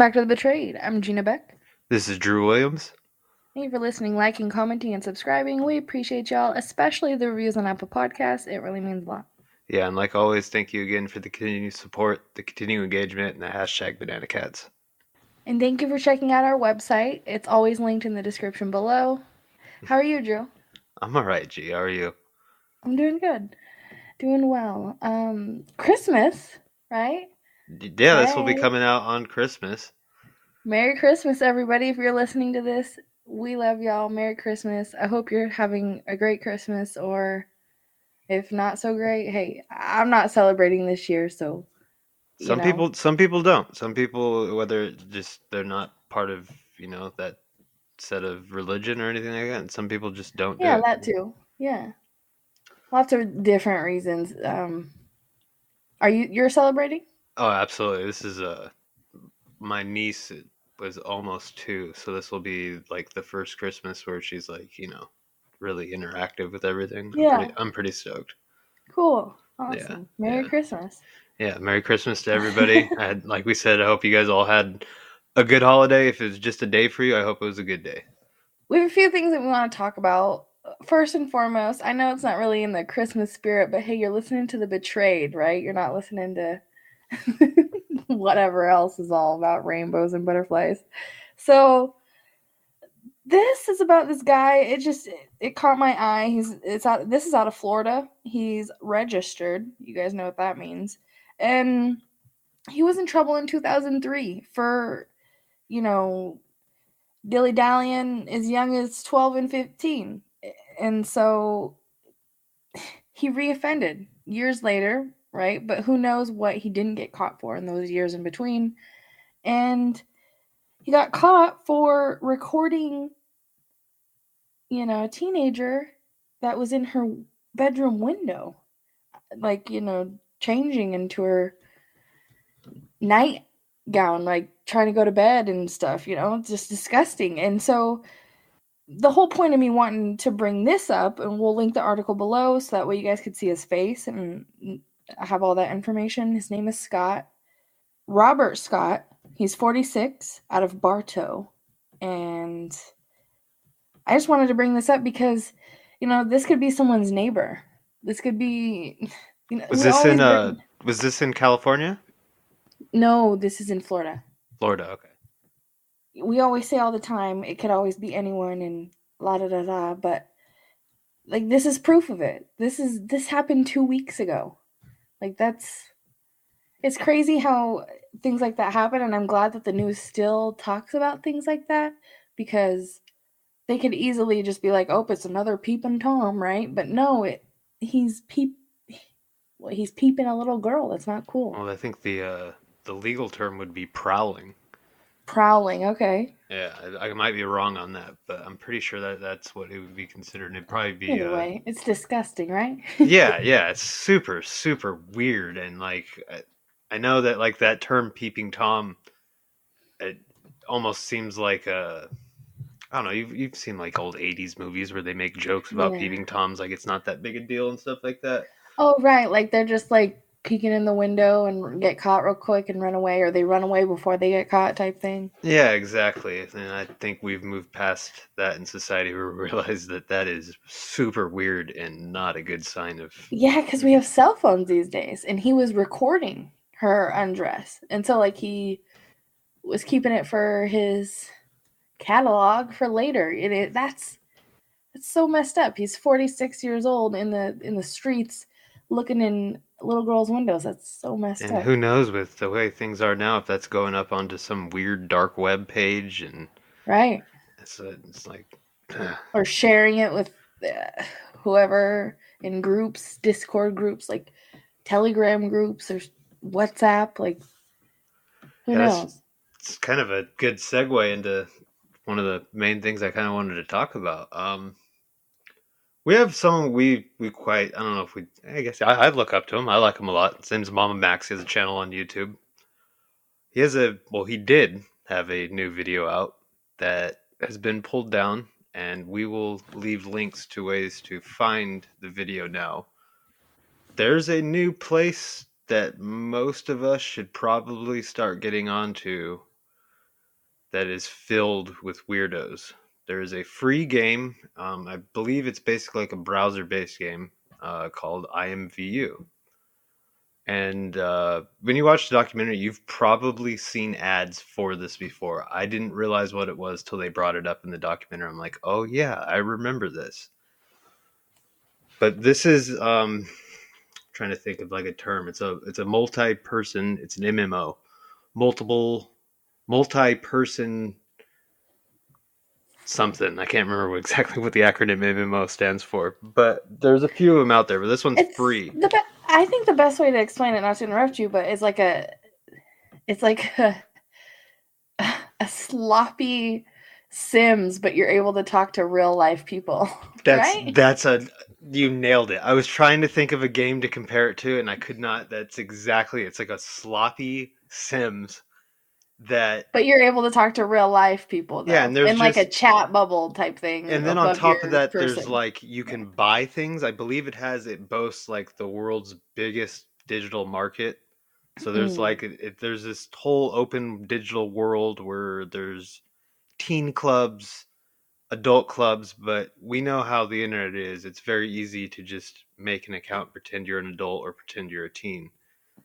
Back to The Betrayed. I'm Gina Beck. This is Drew Williams. Thank you for listening, liking, commenting, and subscribing. We appreciate y'all, especially the reviews on Apple Podcasts. It really means a lot. Yeah, and like always, thank you again for the continued support, the continued engagement, and the hashtag Banana Cats. And thank you for checking out our website. It's always linked in the description below. How are you, Drew? I'm alright, G. How are you? I'm doing good. Doing well. Um, Christmas, right? Yeah, this will be coming out on Christmas. Merry Christmas, everybody. If you're listening to this, we love y'all. Merry Christmas. I hope you're having a great Christmas, or if not so great, hey, I'm not celebrating this year, so. Some know. people, some people don't. Some people, whether just they're not part of you know that set of religion or anything like that, and some people just don't. Yeah, do that too. Yeah. Lots of different reasons. Um, are you you're celebrating? Oh, absolutely. This is a my niece was almost two, so this will be like the first Christmas where she's like, you know, really interactive with everything. I'm Yeah. pretty, I'm pretty stoked. Cool. Awesome. Merry yeah. Christmas. Yeah, Merry Christmas to everybody. I had, like we said, I hope you guys all had a good holiday. If it was just a day for you, I hope it was a good day. We have a few things that we want to talk about. First and foremost, I know it's not really in the Christmas spirit, but hey, you're listening to The Betrayed, right? You're not listening to whatever else is all about rainbows and butterflies. So this is about this guy. It just it, it caught my eye. He's it's out this is out of Florida. He's registered. You guys know what that means. And he was in trouble in 2003 for you know dilly dallying as young as 12 and 15. And so he reoffended years later, right? But who knows what he didn't get caught for in those years in between. And he got caught for recording, you know, a teenager that was in her bedroom window, like, you know, changing into her nightgown, like trying to go to bed and stuff, you know, just disgusting. And so the whole point of me wanting to bring this up, and we'll link the article below so that way you guys could see his face and have all that information. His name is Scott. Robert Scott. He's 46 out of Bartow. And I just wanted to bring this up because, you know, this could be someone's neighbor. This could be, you know, Was this in uh was this in California? No, this is in Florida. Florida, okay. we always say all the time it could always be anyone and la da da da but like this is proof of it this is this happened two weeks ago like that's it's crazy how things like that happen and i'm glad that the news still talks about things like that because they could easily just be like oh it's another peeping tom right? But no it he's peep well, he's peeping a little girl. That's not cool. Well, I think the uh the legal term would be prowling. Prowling okay Yeah, I, I might be wrong on that, but I'm pretty sure that that's what it would be considered. It'd probably be uh, anyway it's disgusting right yeah, yeah, it's super, super weird, and like I, I know that like that term "peeping tom," it almost seems like a. I don't know. You've you've seen like old '80s movies where they make jokes about Yeah. peeping toms, like it's not that big a deal and stuff like that. Oh, right. Like they're just like peeking in the window and get caught real quick and run away, or they run away before they get caught, type thing. Yeah, exactly. And I think we've moved past that in society. Where we realize that that is super weird and not a good sign of. Yeah, because we have cell phones these days, and he was recording her undress, and so like he was keeping it for his catalog for later. And it that's that's so messed up. He's forty six years old in the in the streets, looking in little girls' windows. That's so messed And up. who knows with the way things are now, if that's going up onto some weird dark web page and right. it's, it's like, or sharing it with uh, whoever in groups, Discord groups, like Telegram groups or WhatsApp. Like, who Yeah, knows? it's kind of a good segue into one of the main things I kind of wanted to talk about. Um, we have someone we we quite I don't know if we I guess I, I look up to him. I like him a lot. His name's Mama Max. He has a channel on YouTube. He has a well, he did have a new video out that has been pulled down, and we will leave links to ways to find the video now. There's a new place that most of us should probably start getting onto that is filled with weirdos. There is a free game. Um, I believe it's basically like a browser based game uh, called IMVU. And uh, when you watch the documentary, you've probably seen ads for this before. I didn't realize what it was till they brought it up in the documentary. I'm like, oh yeah, I remember this. But this is um, trying to think of like a term. It's a it's a multi-person. It's an MMO, multiple multi-person something. I can't remember exactly what the acronym MMO stands for, but there's a few of them out there. But this one's It's free. the be- I think the best way to explain it, not to interrupt you, but it's like a, it's like a, a sloppy Sims, but you're able to talk to real life people. That's right? that's a you nailed it. I was trying to think of a game to compare it to, and I could not. That's exactly. It's like a sloppy Sims that But you're able to talk to real life people. Though, Yeah, and there's in like a chat bubble type thing. and then on top of that there's like you can buy things i believe it has it boasts like the world's biggest digital market so there's Mm. like it- there's this whole open digital world where there's teen clubs adult clubs but we know how the internet is it's very easy to just make an account pretend you're an adult or pretend you're a teen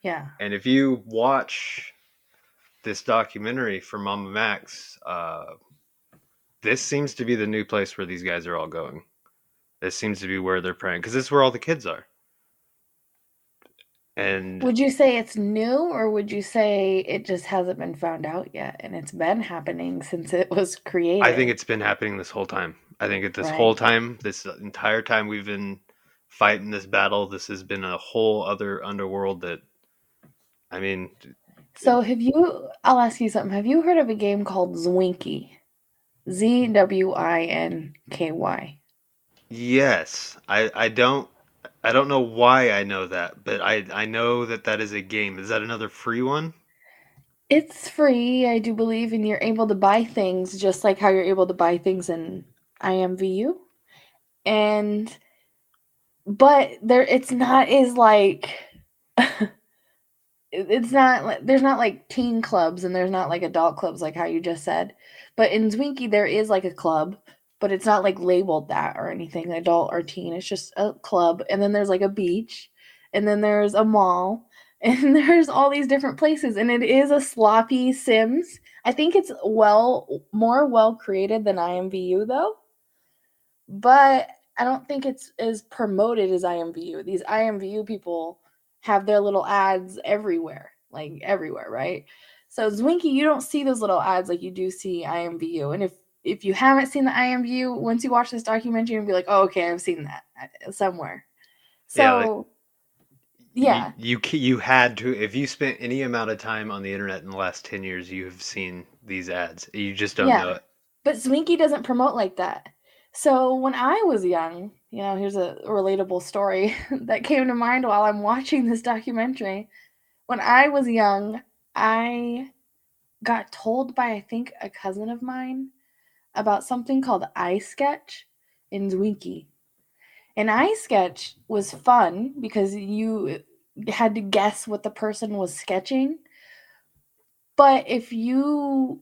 yeah, and if you watch this documentary for Mama Max, uh, this seems to be the new place where these guys are all going. This seems to be where they're preying because this is where all the kids are. And Would you say it's new, or would you say it just hasn't been found out yet, and it's been happening since it was created? I think it's been happening this whole time. I think at this whole time, this entire time we've been fighting this battle, this has been a whole other underworld that, I mean, So have you? I'll ask you something. Have you heard of a game called Zwinky? Z W I N K Y. Yes, I I don't I don't know why I know that, but I I know that that is a game. Is that another free one? It's free, I do believe, and you're able to buy things just like how you're able to buy things in IMVU. And but there it's not as like it's not like there's not like teen clubs and there's not like adult clubs like how you just said. But in Zwinky there is like a club, but it's not like labeled that or anything, adult or teen. It's just a club and then there's like a beach and then there's a mall and there's all these different places and it is a sloppy sims i think it's well more well created than imvu though but i don't think it's as promoted as imvu these imvu people have their little ads everywhere like everywhere right so zwinky you don't see those little ads like you do see imvu and if if you haven't seen the imvu once you watch this documentary you'll be like oh okay i've seen that uh, somewhere so Yeah, like- yeah You, you you had to if you spent any amount of time on the internet in the last 10 years, you have seen these ads. You just don't Yeah. know it. But Zwinky doesn't promote like that. So when I was young, you know, here's a relatable story that came to mind while I'm watching this documentary. When I was young, I got told by I think a cousin of mine about something called iSketch in Zwinky. And iSketch was fun because you had to guess what the person was sketching. But if you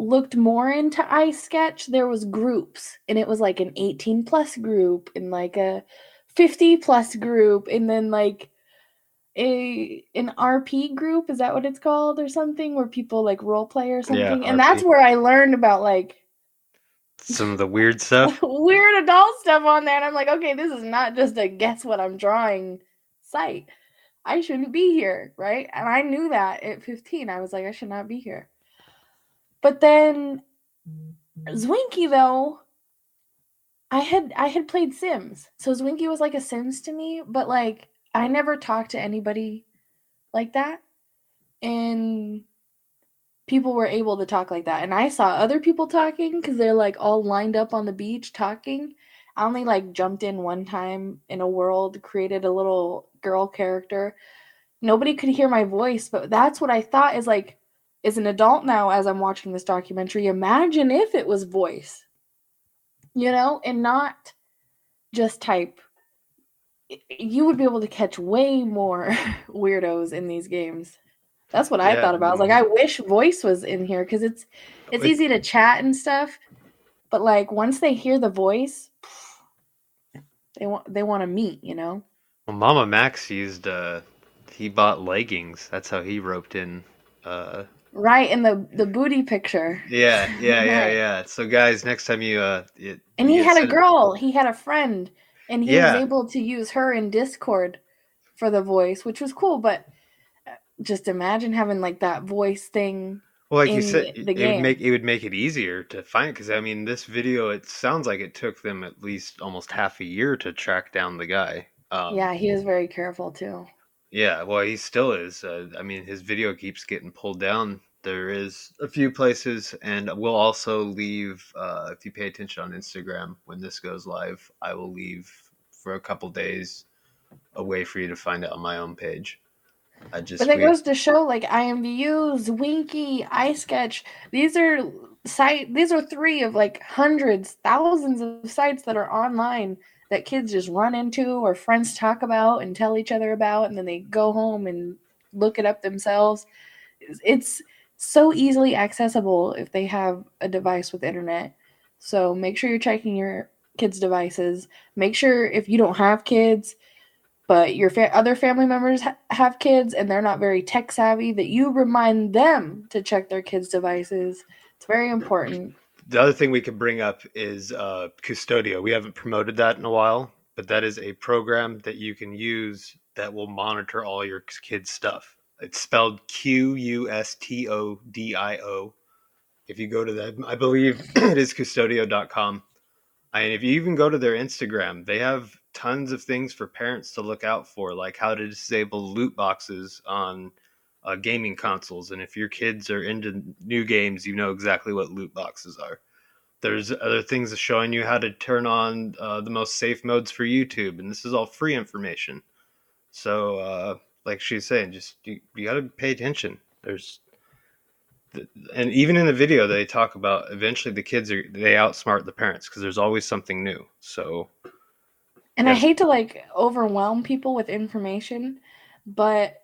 looked more into iSketch, there was groups, and it was like an 18 plus group and like a 50 plus group, and then like a an RP group. Is that what it's called or something? Where people like role play or something. and that's where I learned about like Some of the weird stuff. weird adult stuff on there. And I'm like, okay, this is not just a guess what I'm drawing site. I shouldn't be here, right? And I knew that at 15. I was like, I should not be here. But then mm-hmm. Zwinky though, I had I had played Sims. So Zwinky was like a Sims to me, but like I never talked to anybody like that. And people were able to talk like that. And I saw other people talking because they're like all lined up on the beach talking. I only like jumped in one time in a world, created a little girl character. Nobody could hear my voice, but that's what I thought is like, as an adult now, as I'm watching this documentary, imagine if it was voice, you know, and not just type you would be able to catch way more weirdos in these games. That's what I Yeah, thought about. I was like, I wish voice was in here because it's it's easy to chat and stuff, but like once they hear the voice, they want they want to meet. You know? Well, Mama Max used. Uh, he bought leggings. That's how he roped in. Uh, Right in the the booty picture. yeah, yeah, yeah, Right. yeah. So, guys, next time you. Uh, it, And he had a girl. He had a friend, and he Yeah. was able to use her in Discord for the voice, which was cool. But uh, just imagine having like that voice thing. Well, like you said, it would make it would make it easier to find because I mean, this video it sounds like it took them at least almost half a year to track down the guy. Um, yeah, he was very careful too. Yeah, well, he still is. Uh, I mean, his video keeps getting pulled down. There is a few places, and we'll also leave. Uh, if you pay attention on Instagram when this goes live, I will leave for a couple days a way for you to find it on my own page. I just But that we- goes to show like IMVU, Zwinky, iSketch. These are site. These are three of like hundreds, thousands of sites that are online that kids just run into or friends talk about and tell each other about, and then they go home and look it up themselves. It's- so easily accessible if they have a device with internet. So make sure you're checking your kids' devices. Make sure if you don't have kids, but your fa- other family members ha- have kids and they're not very tech savvy, that you remind them to check their kids' devices. It's very important. The other thing we could bring up is uh, Qustodio. We haven't promoted that in a while, but that is a program that you can use that will monitor all your kids' stuff. It's spelled Q U S T O D I O. If you go to that, I believe it is qustodio.com. And if you even go to their Instagram, they have tons of things for parents to look out for, like how to disable loot boxes on uh, gaming consoles. And if your kids are into new games, you know exactly what loot boxes are. There's other things showing you how to turn on uh, the most safe modes for YouTube, and this is all free information. So, uh, like she's saying, just you, you got to pay attention. There's, and even in the video, they talk about eventually the kids are they outsmart the parents because there's always something new. So, And I hate to like overwhelm people with information, but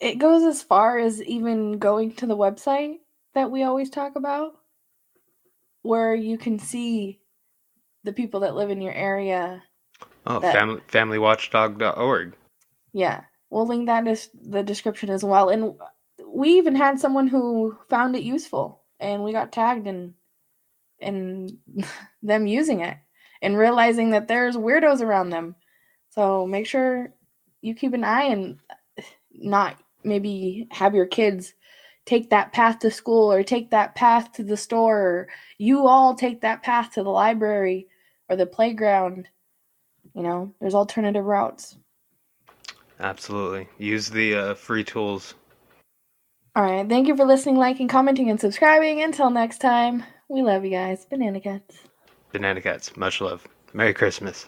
it goes as far as even going to the website that we always talk about, where you can see the people that live in your area. oh, That- family familywatchdog.org. Yeah, we'll link that in the description as well. And we even had someone who found it useful, and we got tagged in in them using it and realizing that there's weirdos around them. So make sure you keep an eye and not maybe have your kids take that path to school or take that path to the store or you all take that path to the library or the playground. You know, there's alternative routes. Absolutely, use the uh, free tools. All right. Thank you for listening, liking, commenting, and subscribing. Until next time, we love you guys. Banana Cats. Banana cats, much love. Merry Christmas.